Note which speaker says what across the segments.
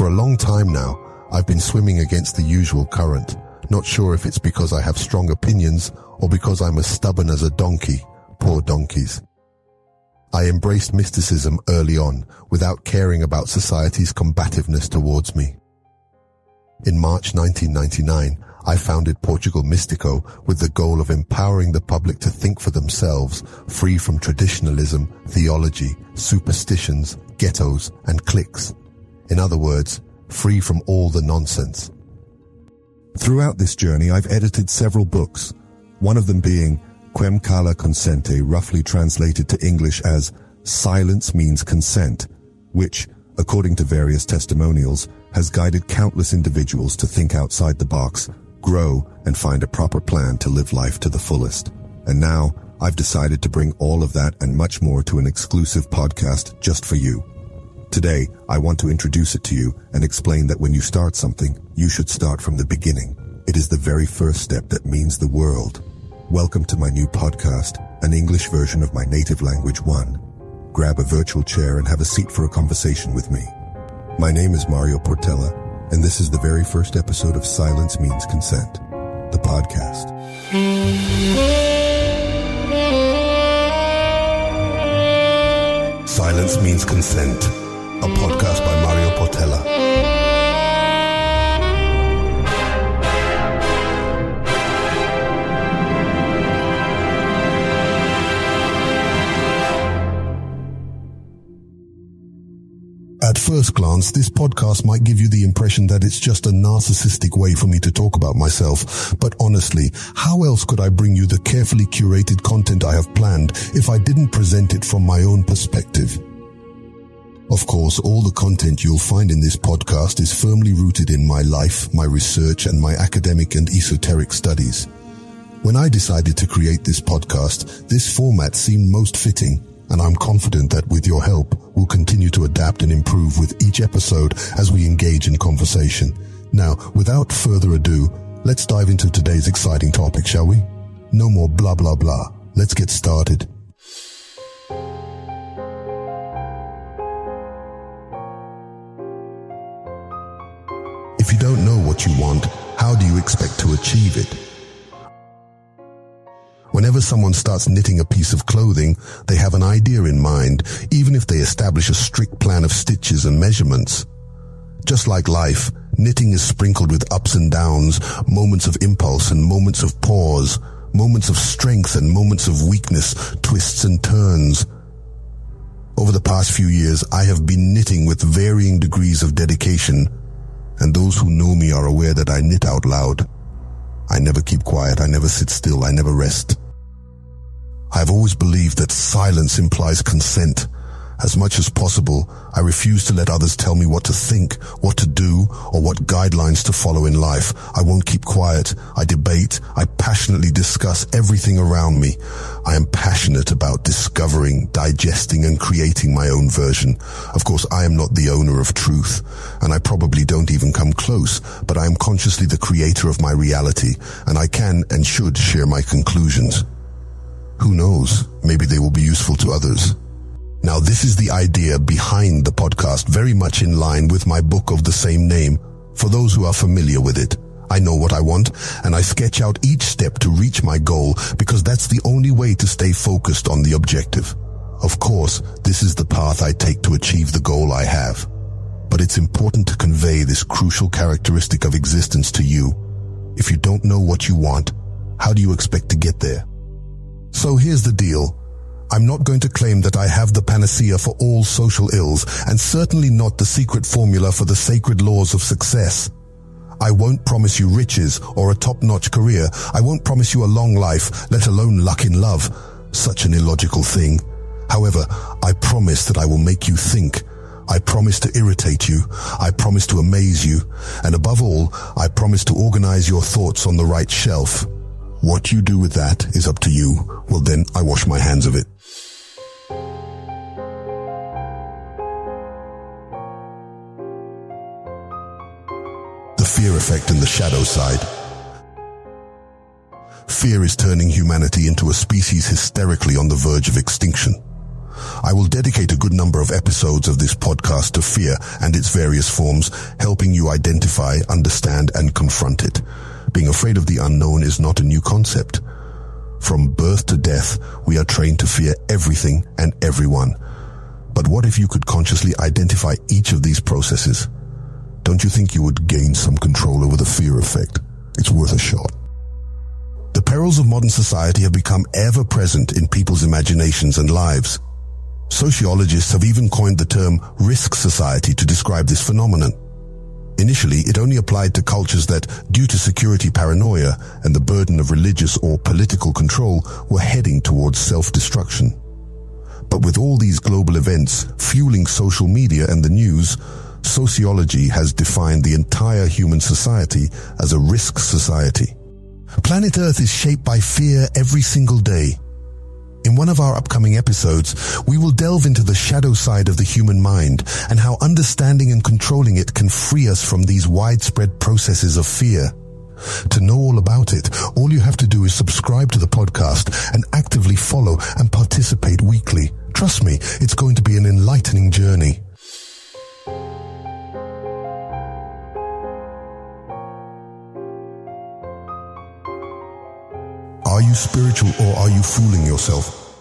Speaker 1: For a long time now, I've been swimming against the usual current, not sure if it's because I have strong opinions or because I'm as stubborn as a donkey. Poor donkeys. I embraced mysticism early on without caring about society's combativeness towards me. In March 1999, I founded Portugal Místico with the goal of empowering the public to think for themselves, free from traditionalism, theology, superstitions, ghettos, and cliques. In other words, free from all the nonsense.
Speaker 2: Throughout this journey, I've edited several books, one of them being Quem Cala Consente, roughly translated to English as Silence Means Consent, which, according to various testimonials, has guided countless individuals to think outside the box, grow, and find a proper plan to live life to the fullest. And now, I've decided to bring all of that and much more to an exclusive podcast just for you. Today, I want to introduce it to you and explain that when you start something, you should start from the beginning. It is the very first step that means the world. Welcome to my new podcast, an English version of my native language one. Grab a virtual chair and have a seat for a conversation with me. My name is Mario Portela, and this is the very first episode of Silence Means Consent, the podcast.
Speaker 1: Silence Means Consent, a podcast by Mario Portela. At first glance, this podcast might give you the impression that it's just a narcissistic way for me to talk about myself. But honestly, how else could I bring you the carefully curated content I have planned if I didn't present it from my own perspective? Of course, all the content you'll find in this podcast is firmly rooted in my life, my research, and my academic and esoteric studies. When I decided to create this podcast, this format seemed most fitting and I'm confident that with your help, we'll continue to adapt and improve with each episode as we engage in conversation. Now, without further ado, let's dive into today's exciting topic, shall we? No more blah blah blah. Let's get started. What you want, how do you expect to achieve it? Whenever someone starts knitting a piece of clothing, they have an idea in mind, even if they establish a strict plan of stitches and measurements. Just like life, knitting is sprinkled with ups and downs, moments of impulse and moments of pause, moments of strength and moments of weakness, twists and turns. Over the past few years, I have been knitting with varying degrees of dedication, and those who know me are aware that I knit out loud. I never keep quiet. I never sit still. I never rest. I've always believed that silence implies consent. As much as possible, I refuse to let others tell me what to think, what to do, or what guidelines to follow in life. I won't keep quiet. I debate. I passionately discuss everything around me. I am passionate about discovering, digesting, and creating my own version. Of course, I am not the owner of truth, and I probably don't even come close, but I am consciously the creator of my reality, and I can and should share my conclusions. Who knows? Maybe they will be useful to others. Now, this is the idea behind the podcast, very much in line with my book of the same name. For those who are familiar with it, I know what I want, and I sketch out each step to reach my goal because that's the only way to stay focused on the objective. Of course, this is the path I take to achieve the goal I have. But it's important to convey this crucial characteristic of existence to you. If you don't know what you want, how do you expect to get there? So here's the deal. I'm not going to claim that I have the panacea for all social ills, and certainly not the secret formula for the sacred laws of success. I won't promise you riches or a top-notch career. I won't promise you a long life, let alone luck in love. Such an illogical thing. However, I promise that I will make you think. I promise to irritate you. I promise to amaze you. And above all, I promise to organize your thoughts on the right shelf. What you do with that is up to you. Well then, I wash my hands of it. Fear effect and the shadow side. Fear is turning humanity into a species hysterically on the verge of extinction. I will dedicate a good number of episodes of this podcast to fear and its various forms, helping you identify, understand, and confront it. Being afraid of the unknown is not a new concept. From birth to death, we are trained to fear everything and everyone. But what if you could consciously identify each of these processes? Don't you think you would gain some control over the fear effect? It's worth a shot. The perils of modern society have become ever present in people's imaginations and lives. Sociologists have even coined the term risk society to describe this phenomenon. Initially, it only applied to cultures that, due to security paranoia and the burden of religious or political control, were heading towards self-destruction. But with all these global events fueling social media and the news, sociology has defined the entire human society as a risk society. Planet Earth is shaped by fear every single day. In one of our upcoming episodes, we will delve into the shadow side of the human mind and how understanding and controlling it can free us from these widespread processes of fear. To know all about it, all you have to do is subscribe to the podcast and actively follow and participate weekly. Trust me, it's going to be an enlightening journey. Are you spiritual or are you fooling yourself?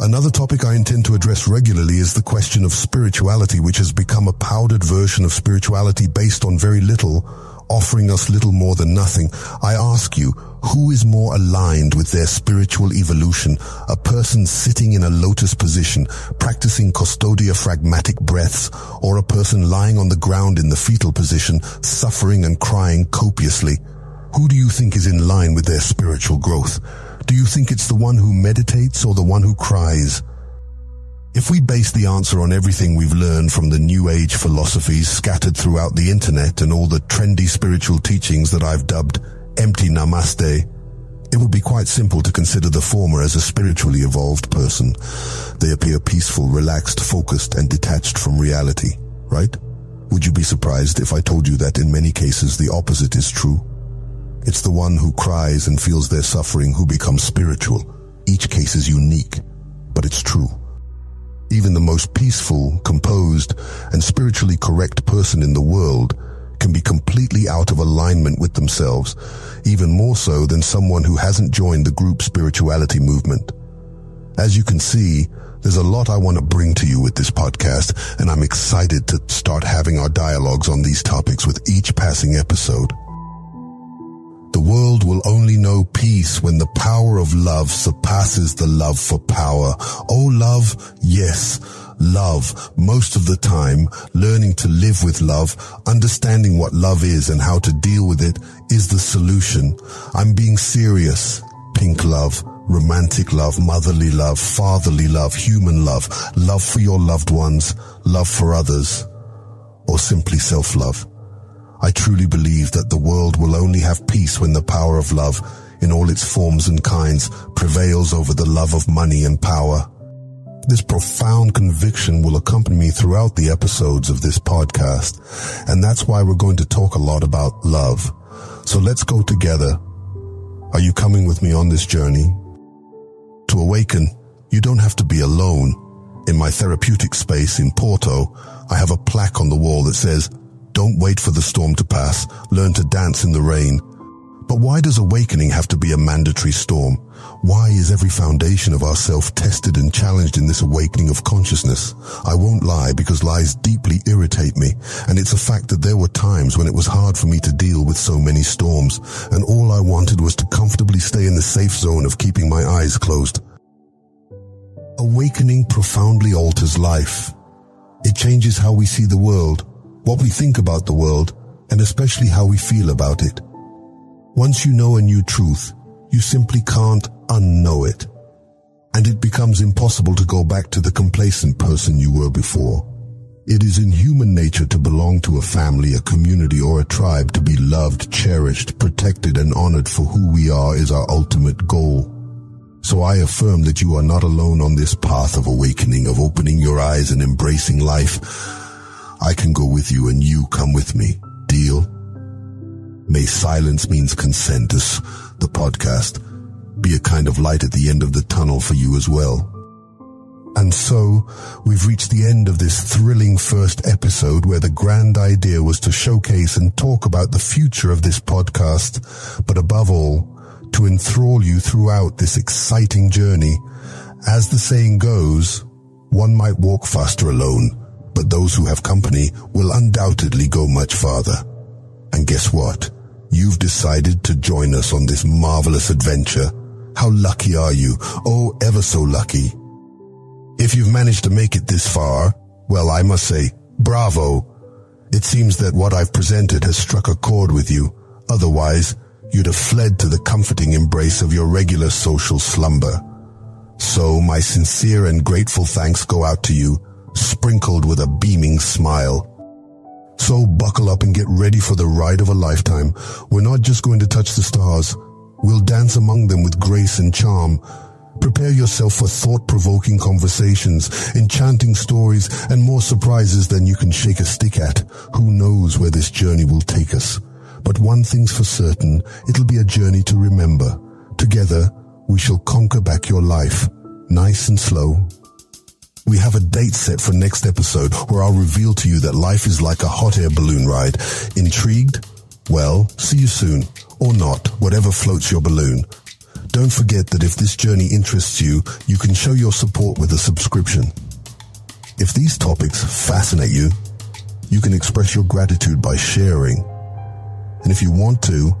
Speaker 1: Another topic I intend to address regularly is the question of spirituality, which has become a powdered version of spirituality based on very little, offering us little more than nothing. I ask you, who is more aligned with their spiritual evolution? A person sitting in a lotus position, practicing costodiaphragmatic breaths, or a person lying on the ground in the fetal position, suffering and crying copiously? Who do you think is in line with their spiritual growth? Do you think it's the one who meditates or the one who cries? If we base the answer on everything we've learned from the New Age philosophies scattered throughout the internet and all the trendy spiritual teachings that I've dubbed empty namaste, it would be quite simple to consider the former as a spiritually evolved person. They appear peaceful, relaxed, focused, and detached from reality, right? Would you be surprised if I told you that in many cases the opposite is true? It's the one who cries and feels their suffering who becomes spiritual. Each case is unique, but it's true. Even the most peaceful, composed, and spiritually correct person in the world can be completely out of alignment with themselves, even more so than someone who hasn't joined the group spirituality movement. As you can see, there's a lot I want to bring to you with this podcast, and I'm excited to start having our dialogues on these topics with each passing episode. The world will only know peace when the power of love surpasses the love for power. Oh, love, yes, love. Most of the time, learning to live with love, understanding what love is and how to deal with it is the solution. I'm being serious. Pink love, romantic love, motherly love, fatherly love, human love, love for your loved ones, love for others, or simply self-love. I truly believe that the world will only have peace when the power of love, in all its forms and kinds, prevails over the love of money and power. This profound conviction will accompany me throughout the episodes of this podcast, and that's why we're going to talk a lot about love. So let's go together. Are you coming with me on this journey? To awaken, you don't have to be alone. In my therapeutic space in Porto, I have a plaque on the wall that says, don't wait for the storm to pass. Learn to dance in the rain. But why does awakening have to be a mandatory storm? Why is every foundation of ourself tested and challenged in this awakening of consciousness? I won't lie because lies deeply irritate me, and it's a fact that there were times when it was hard for me to deal with so many storms, and all I wanted was to comfortably stay in the safe zone of keeping my eyes closed. Awakening profoundly alters life. It changes how we see the world, what we think about the world, and especially how we feel about it. Once you know a new truth, you simply can't unknow it. And it becomes impossible to go back to the complacent person you were before. It is in human nature to belong to a family, a community, or a tribe to be loved, cherished, protected, and honored for who we are is our ultimate goal. So I affirm that you are not alone on this path of awakening, of opening your eyes and embracing life. I can go with you and you come with me. Deal? May silence means consent as the podcast be a kind of light at the end of the tunnel for you as well. And so, we've reached the end of this thrilling first episode where the grand idea was to showcase and talk about the future of this podcast, but above all, to enthrall you throughout this exciting journey. As the saying goes, one might walk faster alone, but those who have company will undoubtedly go much farther. And guess what? You've decided to join us on this marvelous adventure. How lucky are you? Oh, ever so lucky. If you've managed to make it this far, well, I must say, bravo. It seems that what I've presented has struck a chord with you. Otherwise, you'd have fled to the comforting embrace of your regular social slumber. So my sincere and grateful thanks go out to you, sprinkled with a beaming smile. So buckle up and get ready for the ride of a lifetime. We're not just going to touch the stars. We'll dance among them with grace and charm, Prepare yourself for thought-provoking conversations, enchanting stories, and more surprises than you can shake a stick at. Who knows where this journey will take us? But one thing's for certain, it'll be a journey to remember. Together, we shall conquer back your life, nice and slow. We have a date set for next episode where I'll reveal to you that life is like a hot air balloon ride. Intrigued? Well, see you soon. Or not, whatever floats your balloon. Don't forget that if this journey interests you, you can show your support with a subscription. If these topics fascinate you, you can express your gratitude by sharing. And if you want to,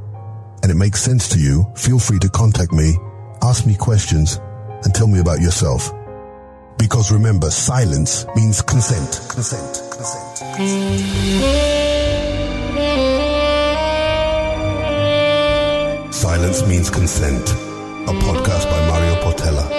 Speaker 1: and it makes sense to you, feel free to contact me, ask me questions, and tell me about yourself. Because remember, silence means consent. Consent. Consent. consent. Silence means consent a podcast by Mario Portela.